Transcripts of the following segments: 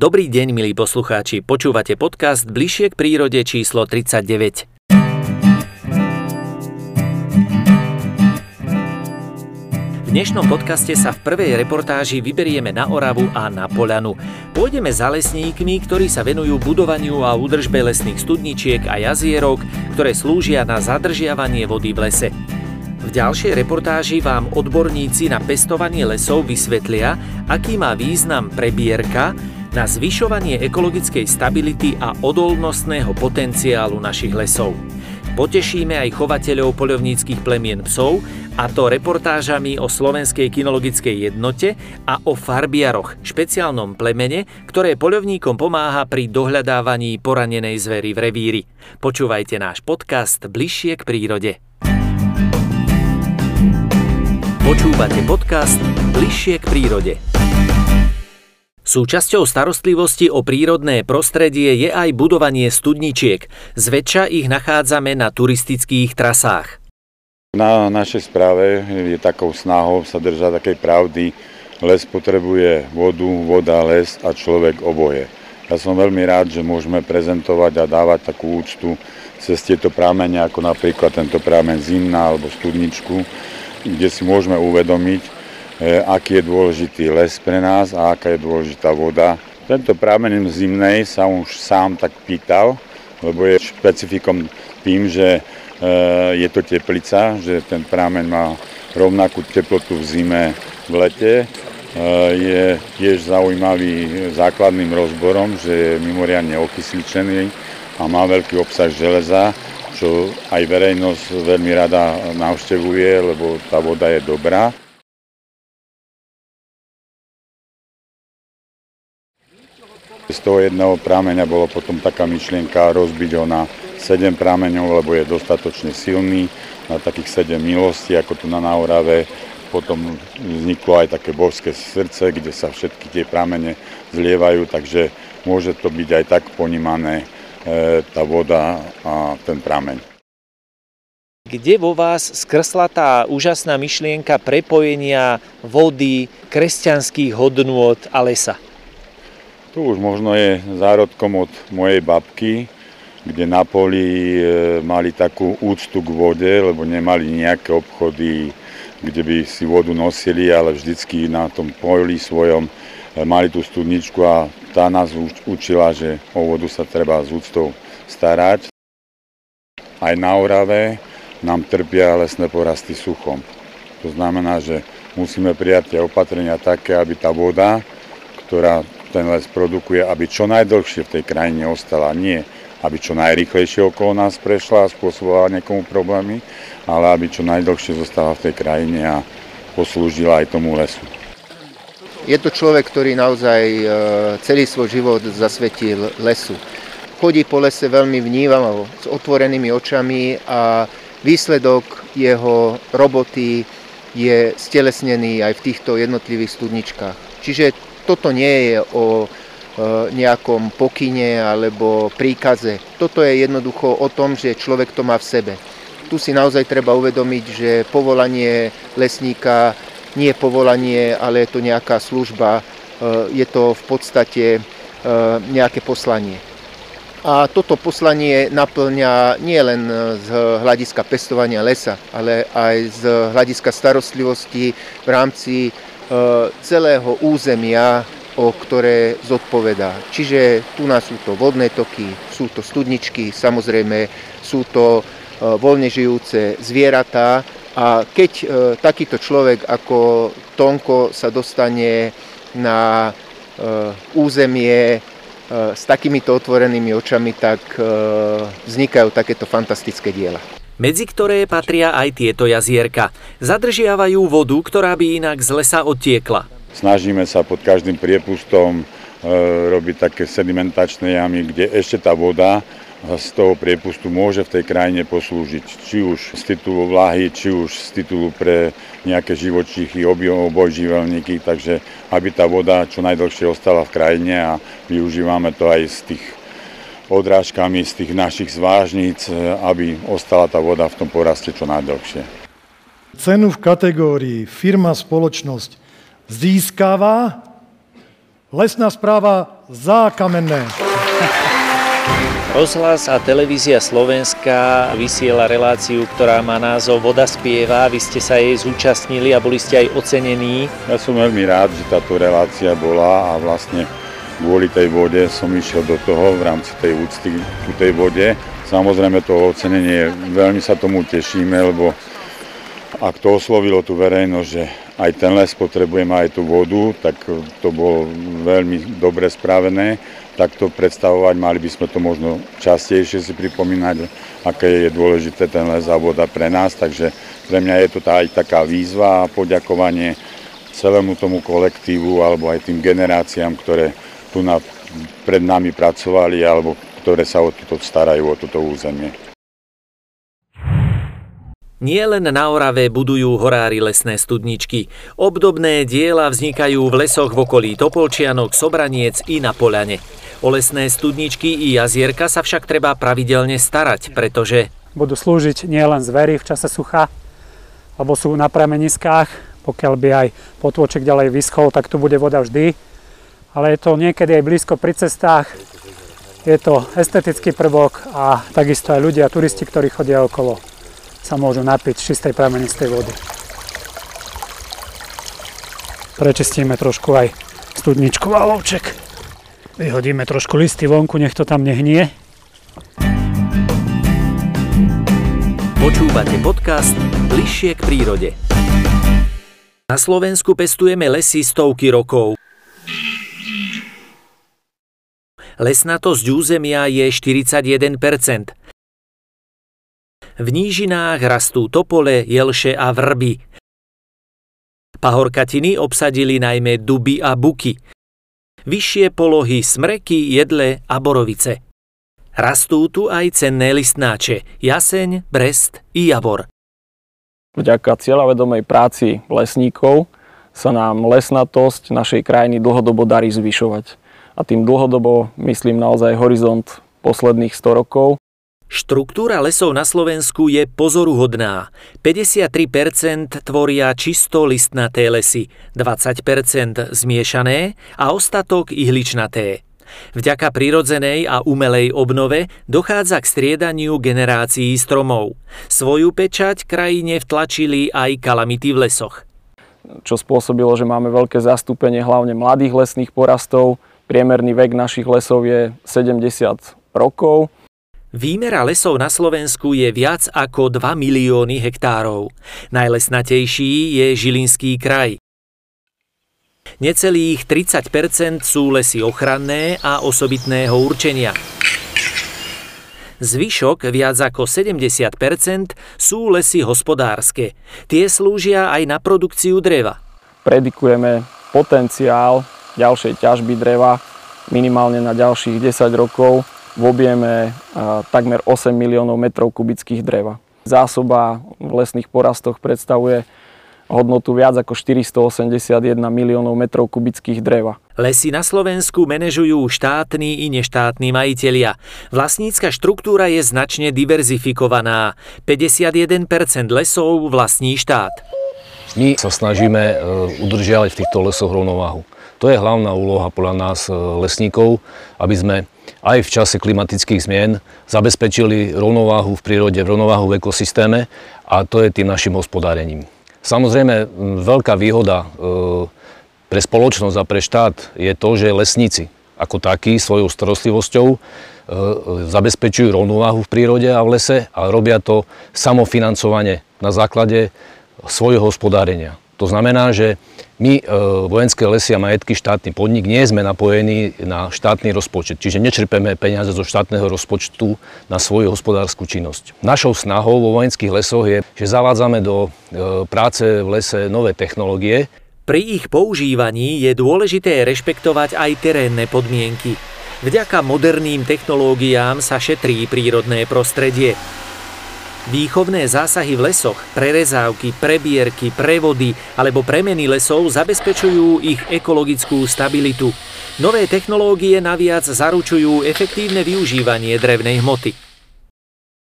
Dobrý deň, milí poslucháči. Počúvate podcast Bližšie k prírode číslo 39. V dnešnom podcaste sa v prvej reportáži vyberieme na Oravu a na Poľanu. Pôjdeme za lesníkmi, ktorí sa venujú budovaniu a údržbe lesných studničiek a jazierok, ktoré slúžia na zadržiavanie vody v lese. V ďalšej reportáži vám odborníci na pestovanie lesov vysvetlia, aký má význam prebierka, na zvyšovanie ekologickej stability a odolnostného potenciálu našich lesov. Potešíme aj chovateľov poľovníckých plemien psov, a to reportážami o Slovenskej kinologickej jednote a o farbiaroch, špeciálnom plemene, ktoré poľovníkom pomáha pri dohľadávaní poranenej zvery v revíri. Počúvajte náš podcast Bližšie k prírode. Počúvate podcast Bližšie k prírode. Súčasťou starostlivosti o prírodné prostredie je aj budovanie studničiek. Zväčša ich nachádzame na turistických trasách. Na našej správe je takou snahou sa držať takej pravdy. Les potrebuje vodu, voda, les a človek oboje. Ja som veľmi rád, že môžeme prezentovať a dávať takú úctu cez tieto prámene, ako napríklad tento prámen Zimna alebo Studničku, kde si môžeme uvedomiť, aký je dôležitý les pre nás a aká je dôležitá voda. Tento prámen zimnej sa už sám tak pýtal, lebo je špecifikom tým, že e, je to teplica, že ten prámen má rovnakú teplotu v zime, v lete. E, je tiež zaujímavý základným rozborom, že je mimoriadne okysličený a má veľký obsah železa, čo aj verejnosť veľmi rada navštevuje, lebo tá voda je dobrá. Z toho jedného prámeňa bolo potom taká myšlienka rozbiť ho na 7 prámeňov, lebo je dostatočne silný, na takých 7 milostí, ako tu na Naurave. Potom vzniklo aj také božské srdce, kde sa všetky tie prámene zlievajú, takže môže to byť aj tak ponímané e, tá voda a ten prameň. Kde vo vás skrsla tá úžasná myšlienka prepojenia vody, kresťanských hodnôt a lesa? Tu už možno je zárodkom od mojej babky, kde na poli e, mali takú úctu k vode, lebo nemali nejaké obchody, kde by si vodu nosili, ale vždycky na tom poli svojom e, mali tú studničku a tá nás učila, že o vodu sa treba s úctou starať. Aj na Orave nám trpia lesné porasty suchom. To znamená, že musíme prijať tie opatrenia také, aby tá voda, ktorá ten les produkuje, aby čo najdlhšie v tej krajine ostala. Nie, aby čo najrychlejšie okolo nás prešla a spôsobovala niekomu problémy, ale aby čo najdlhšie zostala v tej krajine a poslúžila aj tomu lesu. Je to človek, ktorý naozaj e, celý svoj život zasvetil lesu. Chodí po lese veľmi vnívavo, s otvorenými očami a výsledok jeho roboty je stelesnený aj v týchto jednotlivých studničkách. Čiže toto nie je o e, nejakom pokyne alebo príkaze. Toto je jednoducho o tom, že človek to má v sebe. Tu si naozaj treba uvedomiť, že povolanie lesníka nie je povolanie, ale je to nejaká služba, e, je to v podstate e, nejaké poslanie. A toto poslanie naplňa nie len z hľadiska pestovania lesa, ale aj z hľadiska starostlivosti v rámci celého územia, o ktoré zodpovedá. Čiže tu nás sú to vodné toky, sú to studničky, samozrejme sú to e, voľne žijúce zvieratá a keď e, takýto človek ako Tonko sa dostane na územie s takýmito otvorenými očami, tak vznikajú takéto fantastické diela medzi ktoré patria aj tieto jazierka. Zadržiavajú vodu, ktorá by inak z lesa odtiekla. Snažíme sa pod každým priepustom e, robiť také sedimentačné jamy, kde ešte tá voda z toho priepustu môže v tej krajine poslúžiť. Či už z titulu vlahy, či už z titulu pre nejaké živočíchy, obojživelníky, takže aby tá voda čo najdlhšie ostala v krajine a využívame to aj z tých odrážkami z tých našich zvážnic, e, aby ostala tá voda v tom poraste čo najdlhšie. Cenu v kategórii firma spoločnosť získava Lesná správa Zákamenné. Rozhlas a televízia Slovenska vysiela reláciu, ktorá má názov Voda spieva. Vy ste sa jej zúčastnili a boli ste aj ocenení. Ja som veľmi rád, že táto relácia bola a vlastne kvôli tej vode som išiel do toho v rámci tej úcty ku tej vode. Samozrejme to ocenenie, veľmi sa tomu tešíme, lebo ak to oslovilo tú verejnosť, že aj ten les potrebuje aj tú vodu, tak to bolo veľmi dobre spravené takto predstavovať, mali by sme to možno častejšie si pripomínať, aké je dôležité ten les a voda pre nás, takže pre mňa je to tá, aj taká výzva a poďakovanie celému tomu kolektívu alebo aj tým generáciám, ktoré tu na, pred nami pracovali alebo ktoré sa o toto starajú, o toto územie. Nie len na Orave budujú horári lesné studničky. Obdobné diela vznikajú v lesoch v okolí Topolčianok, Sobraniec i na Poľane. O lesné studničky i jazierka sa však treba pravidelne starať, pretože budú slúžiť nielen zvery v čase sucha, alebo sú na prameniskách, pokiaľ by aj potôček ďalej vyschol, tak tu bude voda vždy. Ale je to niekedy aj blízko pri cestách, je to estetický prvok a takisto aj ľudia, turisti, ktorí chodia okolo sa môžu napiť z čistej pramenistej vody. Prečistíme trošku aj studničku valovček. Vyhodíme trošku listy vonku, nech to tam nehnie. Počúvate podcast Bližšie k prírode. Na Slovensku pestujeme lesy stovky rokov. Lesnatosť územia je 41%. V nížinách rastú topole, jelše a vrby. Pahorkatiny obsadili najmä duby a buky. Vyššie polohy smreky, jedle a borovice. Rastú tu aj cenné listnáče, jaseň, brest i javor. Vďaka cieľavedomej práci lesníkov sa nám lesnatosť našej krajiny dlhodobo darí zvyšovať. A tým dlhodobo myslím naozaj horizont posledných 100 rokov. Štruktúra lesov na Slovensku je pozoruhodná. 53% tvoria čisto listnaté lesy, 20% zmiešané a ostatok ihličnaté. Vďaka prirodzenej a umelej obnove dochádza k striedaniu generácií stromov. Svoju pečať krajine vtlačili aj kalamity v lesoch. Čo spôsobilo, že máme veľké zastúpenie hlavne mladých lesných porastov. Priemerný vek našich lesov je 70 rokov Výmera lesov na Slovensku je viac ako 2 milióny hektárov. Najlesnatejší je Žilinský kraj. Necelých 30% sú lesy ochranné a osobitného určenia. Zvyšok, viac ako 70% sú lesy hospodárske. Tie slúžia aj na produkciu dreva. Predikujeme potenciál ďalšej ťažby dreva minimálne na ďalších 10 rokov v objeme takmer 8 miliónov metrov kubických dreva. Zásoba v lesných porastoch predstavuje hodnotu viac ako 481 miliónov metrov kubických dreva. Lesy na Slovensku manažujú štátni i neštátni majitelia. Vlastnícka štruktúra je značne diverzifikovaná. 51% lesov vlastní štát. My sa snažíme e, udržiavať v týchto lesoch rovnováhu. To je hlavná úloha podľa nás e, lesníkov, aby sme aj v čase klimatických zmien zabezpečili rovnováhu v prírode, rovnováhu v ekosystéme a to je tým našim hospodárením. Samozrejme, veľká výhoda e, pre spoločnosť a pre štát je to, že lesníci ako takí svojou starostlivosťou e, zabezpečujú rovnováhu v prírode a v lese a robia to samofinancovanie na základe svojho hospodárenia. To znamená, že my, e, vojenské lesy a majetky, štátny podnik, nie sme napojení na štátny rozpočet, čiže nečerpeme peniaze zo štátneho rozpočtu na svoju hospodárskú činnosť. Našou snahou vo vojenských lesoch je, že zavádzame do e, práce v lese nové technológie. Pri ich používaní je dôležité rešpektovať aj terénne podmienky. Vďaka moderným technológiám sa šetrí prírodné prostredie. Výchovné zásahy v lesoch, prerezávky, prebierky, prevody alebo premeny lesov zabezpečujú ich ekologickú stabilitu. Nové technológie naviac zaručujú efektívne využívanie drevnej hmoty.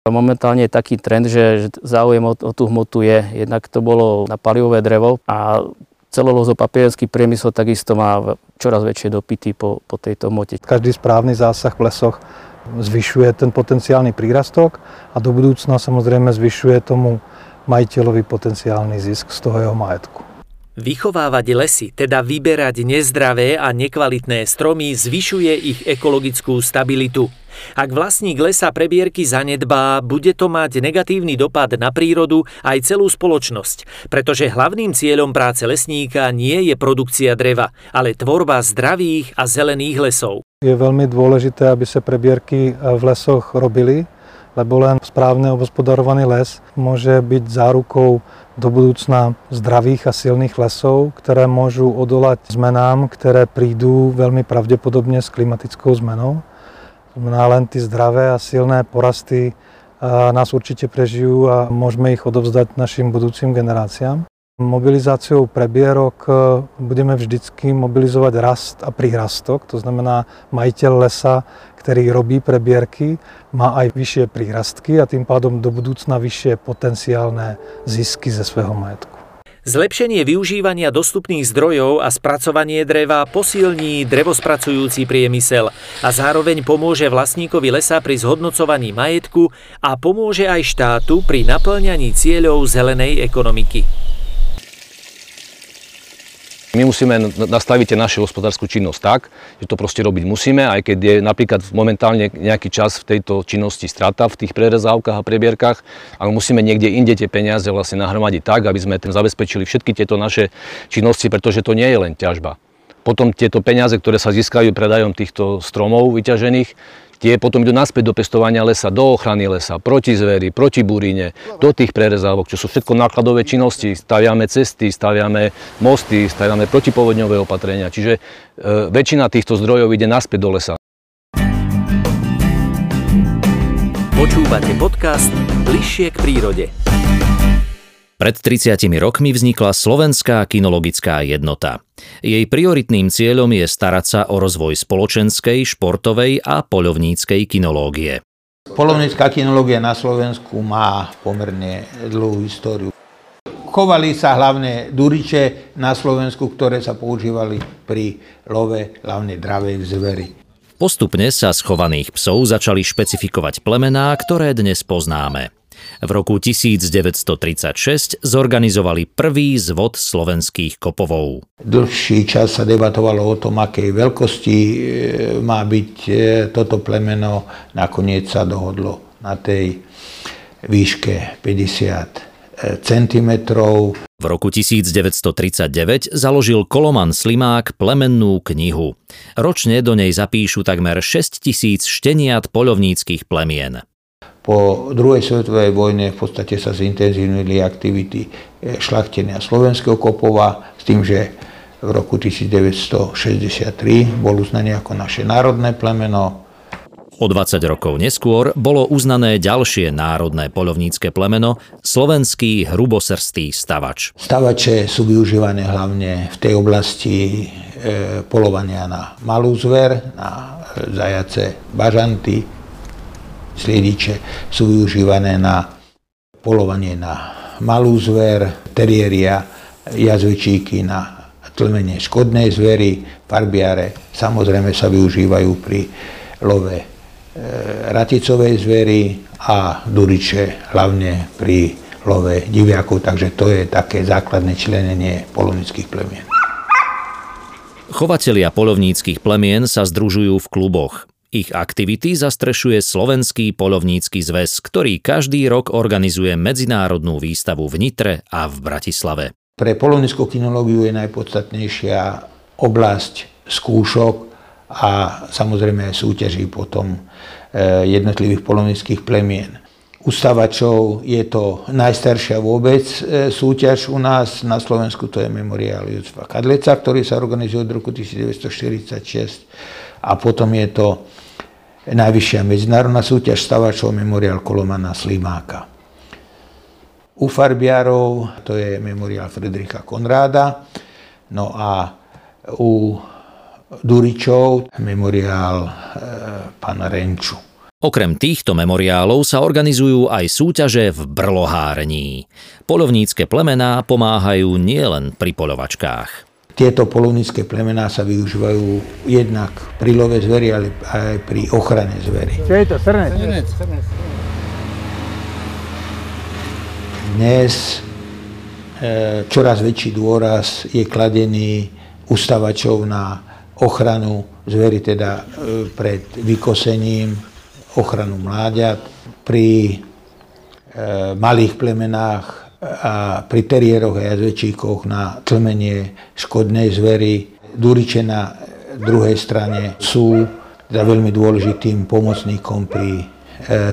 Momentálne je taký trend, že záujem o, o tú hmotu je. Jednak to bolo na palivové drevo a Celulózo-papierenský priemysel takisto má čoraz väčšie dopity po, po tejto mote. Každý správny zásah v lesoch zvyšuje ten potenciálny prírastok a do budúcna samozrejme zvyšuje tomu majiteľovi potenciálny zisk z toho jeho majetku. Vychovávať lesy, teda vyberať nezdravé a nekvalitné stromy, zvyšuje ich ekologickú stabilitu. Ak vlastník lesa prebierky zanedbá, bude to mať negatívny dopad na prírodu aj celú spoločnosť, pretože hlavným cieľom práce lesníka nie je produkcia dreva, ale tvorba zdravých a zelených lesov. Je veľmi dôležité, aby sa prebierky v lesoch robili, lebo len správne obospodarovaný les môže byť zárukou do budúcna zdravých a silných lesov, ktoré môžu odolať zmenám, ktoré prídu veľmi pravdepodobne s klimatickou zmenou. Znamená len tie zdravé a silné porasty nás určite prežijú a môžeme ich odovzdať našim budúcim generáciám. Mobilizáciou prebierok e, budeme vždycky mobilizovať rast a prírastok, to znamená majiteľ lesa, ktorý robí prebierky, má aj vyššie prírastky a tým pádom do budúcna vyššie potenciálne zisky ze svého majetku. Zlepšenie využívania dostupných zdrojov a spracovanie dreva posilní drevospracujúci priemysel a zároveň pomôže vlastníkovi lesa pri zhodnocovaní majetku a pomôže aj štátu pri naplňaní cieľov zelenej ekonomiky. My musíme nastaviť našu hospodárskú činnosť tak, že to proste robiť musíme, aj keď je napríklad momentálne nejaký čas v tejto činnosti strata v tých prerezávkach a prebierkach, ale musíme niekde inde tie peniaze vlastne nahromadiť tak, aby sme tým zabezpečili všetky tieto naše činnosti, pretože to nie je len ťažba. Potom tieto peniaze, ktoré sa získajú predajom týchto stromov vyťažených, Tie potom idú naspäť do pestovania lesa, do ochrany lesa, proti zveri, proti buríne, do tých prerezávok, čo sú všetko nákladové činnosti. Staviame cesty, staviame mosty, staviame protipovodňové opatrenia. Čiže e, väčšina týchto zdrojov ide naspäť do lesa. Počúvate podcast Bližšie k prírode. Pred 30 rokmi vznikla Slovenská kinologická jednota. Jej prioritným cieľom je starať sa o rozvoj spoločenskej, športovej a poľovníckej kinológie. Polovnícká kinológia na Slovensku má pomerne dlhú históriu. Chovali sa hlavne duriče na Slovensku, ktoré sa používali pri love hlavne dravej zvery. Postupne sa schovaných psov začali špecifikovať plemená, ktoré dnes poznáme. V roku 1936 zorganizovali prvý zvod slovenských kopovov. Dlhší čas sa debatovalo o tom, akej veľkosti e, má byť e, toto plemeno. Nakoniec sa dohodlo na tej výške 50 cm. V roku 1939 založil Koloman Slimák plemennú knihu. Ročne do nej zapíšu takmer 6 tisíc šteniat poľovníckých plemien. Po druhej svetovej vojne v podstate sa zintenzívnili aktivity eh, šlachtenia slovenského kopova s tým, že v roku 1963 bol uznaný ako naše národné plemeno. O 20 rokov neskôr bolo uznané ďalšie národné poľovnícke plemeno, slovenský hrubosrstý stavač. Stavače sú využívané hlavne v tej oblasti e, polovania na malú zver, na zajace, bažanty, sliediče sú využívané na polovanie na malú zver, teriéria, jazvičíky na tlmenie škodnej zvery, farbiare samozrejme sa využívajú pri love e, raticovej zvery a duriče hlavne pri love diviakov, takže to je také základné členenie polovnických plemien. Chovatelia polovníckých plemien sa združujú v kluboch. Ich aktivity zastrešuje Slovenský polovnícky zväz, ktorý každý rok organizuje medzinárodnú výstavu v Nitre a v Bratislave. Pre polovníckú kinológiu je najpodstatnejšia oblasť skúšok a samozrejme súťaží potom e, jednotlivých polovníckých plemien. Ustavačov je to najstaršia vôbec e, súťaž u nás. Na Slovensku to je memoriál Jozfa Kadleca, ktorý sa organizuje od roku 1946 a potom je to najvyššia medzinárodná súťaž stavačov Memoriál Kolomana Slimáka. U farbiarov to je memoriál Fredrika Konráda, no a u Duričov memoriál e, pána Renču. Okrem týchto memoriálov sa organizujú aj súťaže v brlohárení. Polovnícke plemená pomáhajú nielen pri polovačkách. Tieto polovnícke plemená sa využívajú jednak pri love zvery, ale aj pri ochrane zvery. Čo je to? Srnec? Srnec. Dnes e, čoraz väčší dôraz je kladený ustavačov na ochranu zvery, teda e, pred vykosením, ochranu mláďat, pri e, malých plemenách a pri teriéroch a jazvečíkoch na tlmenie škodnej zvery. Duriče na druhej strane sú za veľmi dôležitým pomocníkom pri e,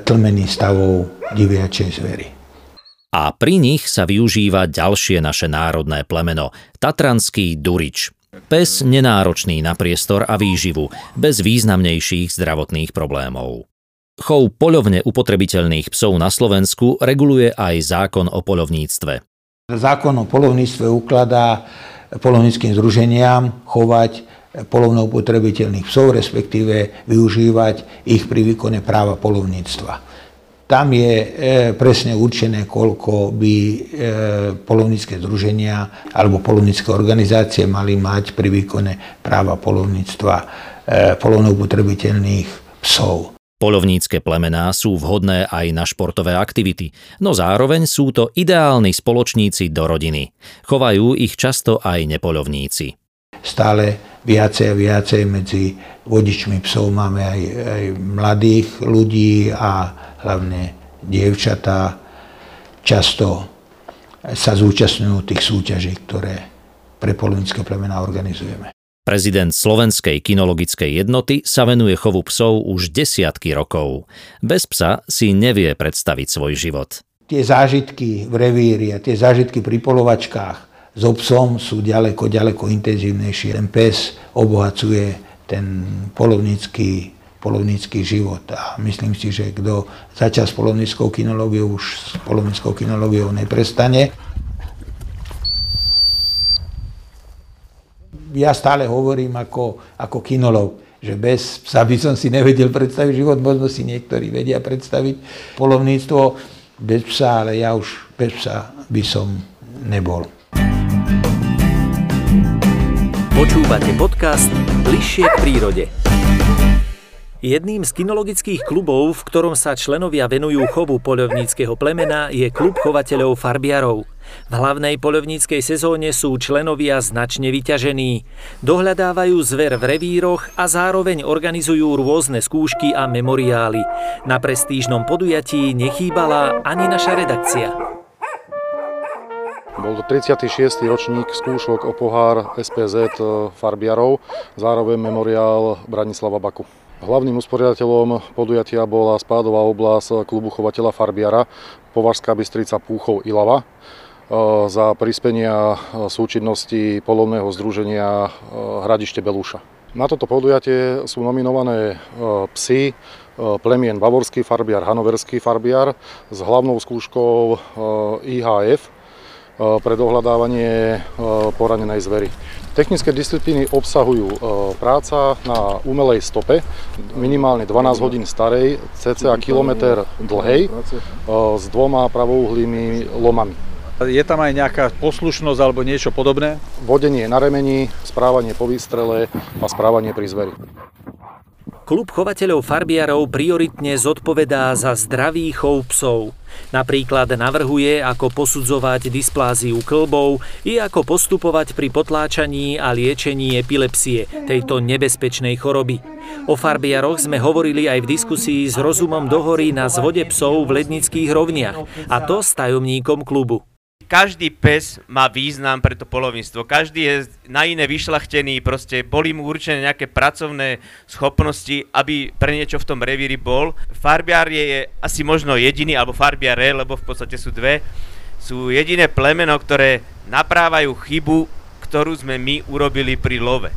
tlmení stavov diviačej zvery. A pri nich sa využíva ďalšie naše národné plemeno, tatranský durič. Pes nenáročný na priestor a výživu, bez významnejších zdravotných problémov. Chov poľovne upotrebiteľných psov na Slovensku reguluje aj zákon o polovníctve. Zákon o polovníctve ukladá polovníckým združeniam chovať polovne upotrebiteľných psov, respektíve využívať ich pri výkone práva polovníctva. Tam je e, presne určené, koľko by e, polovnícke združenia alebo polovnícke organizácie mali mať pri výkone práva polovníctva e, polovne upotrebiteľných psov. Polovnícke plemená sú vhodné aj na športové aktivity, no zároveň sú to ideálni spoločníci do rodiny. Chovajú ich často aj nepolovníci. Stále viacej a viacej medzi vodičmi psov máme aj, aj mladých ľudí a hlavne dievčatá. Často sa zúčastňujú tých súťaží, ktoré pre polovnícke plemená organizujeme. Prezident Slovenskej kinologickej jednoty sa venuje chovu psov už desiatky rokov. Bez psa si nevie predstaviť svoj život. Tie zážitky v revíri tie zážitky pri polovačkách so psom sú ďaleko, ďaleko intenzívnejšie. Ten pes obohacuje ten polovnícky, polovnícky život a myslím si, že kto začal s polovníckou kinológiou, už s polovníckou kinológiou neprestane. Ja stále hovorím ako, ako kinolog, že bez psa by som si nevedel predstaviť život, možno si niektorí vedia predstaviť polovníctvo bez psa, ale ja už bez psa by som nebol. Počúvate podcast Bližšie k prírode. Jedným z kinologických klubov, v ktorom sa členovia venujú chovu poľovníckého plemena, je klub chovateľov farbiarov. V hlavnej poľovníckej sezóne sú členovia značne vyťažení. Dohľadávajú zver v revíroch a zároveň organizujú rôzne skúšky a memoriály. Na prestížnom podujatí nechýbala ani naša redakcia. Bol to 36. ročník skúšok o pohár SPZ farbiarov, zároveň memoriál Branislava Baku. Hlavným usporiadateľom podujatia bola spádová oblasť klubu chovateľa Farbiara, Považská Bystrica Púchov Ilava e, za prispenia e, súčinnosti polovného združenia e, Hradište Belúša. Na toto podujatie sú nominované psy plemien Bavorský farbiar, Hanoverský farbiar s hlavnou skúškou IHF pre dohľadávanie poranenej zvery. Technické disciplíny obsahujú e, práca na umelej stope, minimálne 12 hodín starej, cca kilometr dlhej, e, s dvoma pravouhlými lomami. Je tam aj nejaká poslušnosť alebo niečo podobné? Vodenie na remení, správanie po výstrele a správanie pri zveri. Klub chovateľov farbiarov prioritne zodpovedá za zdravý chov psov. Napríklad navrhuje, ako posudzovať dyspláziu klbov i ako postupovať pri potláčaní a liečení epilepsie, tejto nebezpečnej choroby. O farbiaroch sme hovorili aj v diskusii s Rozumom Dohory na zvode psov v Lednických rovniach, a to s tajomníkom klubu každý pes má význam pre to polovníctvo. Každý je na iné vyšlachtený, proste boli mu určené nejaké pracovné schopnosti, aby pre niečo v tom revíri bol. Farbiar je asi možno jediný, alebo farbiare, lebo v podstate sú dve, sú jediné plemeno, ktoré naprávajú chybu, ktorú sme my urobili pri love.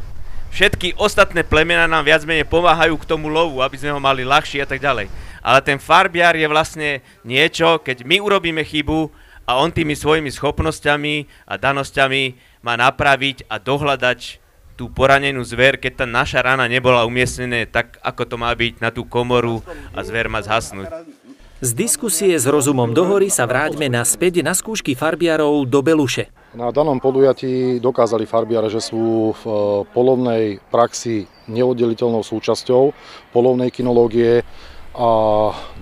Všetky ostatné plemena nám viac menej pomáhajú k tomu lovu, aby sme ho mali ľahšie a tak ďalej. Ale ten farbiar je vlastne niečo, keď my urobíme chybu, a on tými svojimi schopnosťami a danosťami má napraviť a dohľadať tú poranenú zver, keď tá naša rana nebola umiestnená tak, ako to má byť na tú komoru a zver má zhasnúť. Z diskusie s rozumom do hory sa vráťme naspäť na skúšky farbiarov do Beluše. Na danom podujatí dokázali farbiare, že sú v eh, polovnej praxi neoddeliteľnou súčasťou polovnej kinológie a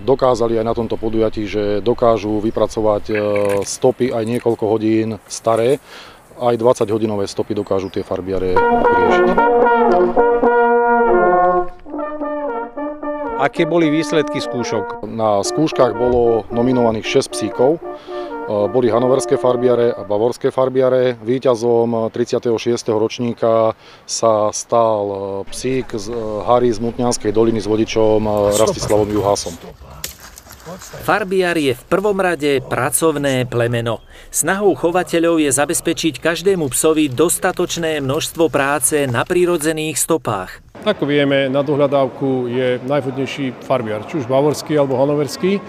dokázali aj na tomto podujatí, že dokážu vypracovať eh, stopy aj niekoľko hodín staré. Aj 20 hodinové stopy dokážu tie farbiare riešiť. Aké boli výsledky skúšok? Na skúškach bolo nominovaných 6 psíkov. Boli hanoverské farbiare a bavorské farbiare. Výťazom 36. ročníka sa stal psík z Harry z Mutňanskej doliny s vodičom Rastislavom Juhásom. Farbiar je v prvom rade pracovné plemeno. Snahou chovateľov je zabezpečiť každému psovi dostatočné množstvo práce na prírodzených stopách. Ako vieme, na dohľadávku je najvhodnejší farbiar, či už bavorský alebo hanoverský.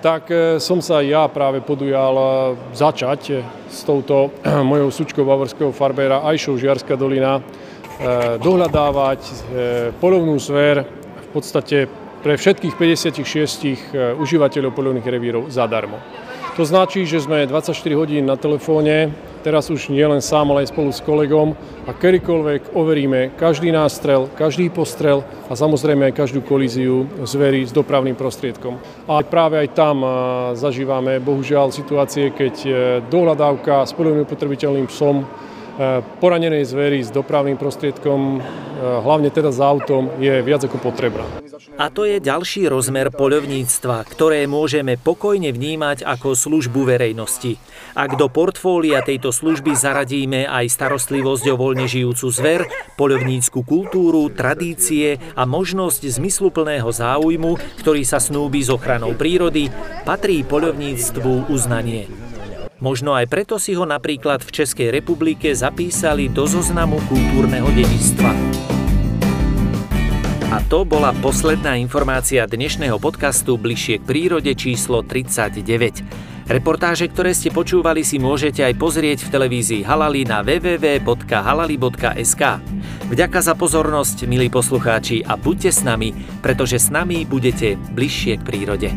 Tak e, som sa ja práve podujal e, začať e, s touto mojou sučkou bavorského farbera Ajšou Žiarská dolina dohľadávať polovnú sfér v podstate pre všetkých 56 e, užívateľov polovných revírov zadarmo. To značí, že sme 24 hodín na telefóne, teraz už nie len sám, ale aj spolu s kolegom a kedykoľvek overíme každý nástrel, každý postrel a samozrejme aj každú kolíziu zvery s dopravným prostriedkom. A práve aj tam e, zažívame bohužiaľ situácie, keď e, dohľadávka s polovným potrebiteľným psom poranenej zvery s dopravným prostriedkom, hlavne teda s autom, je viac ako potrebná. A to je ďalší rozmer poľovníctva, ktoré môžeme pokojne vnímať ako službu verejnosti. Ak do portfólia tejto služby zaradíme aj starostlivosť o voľne žijúcu zver, poľovnícku kultúru, tradície a možnosť zmysluplného záujmu, ktorý sa snúbi s ochranou prírody, patrí poľovníctvu uznanie. Možno aj preto si ho napríklad v Českej republike zapísali do zoznamu kultúrneho dedičstva. A to bola posledná informácia dnešného podcastu Bližšie k prírode číslo 39. Reportáže, ktoré ste počúvali, si môžete aj pozrieť v televízii Halali na www.halali.sk. Vďaka za pozornosť, milí poslucháči, a buďte s nami, pretože s nami budete bližšie k prírode.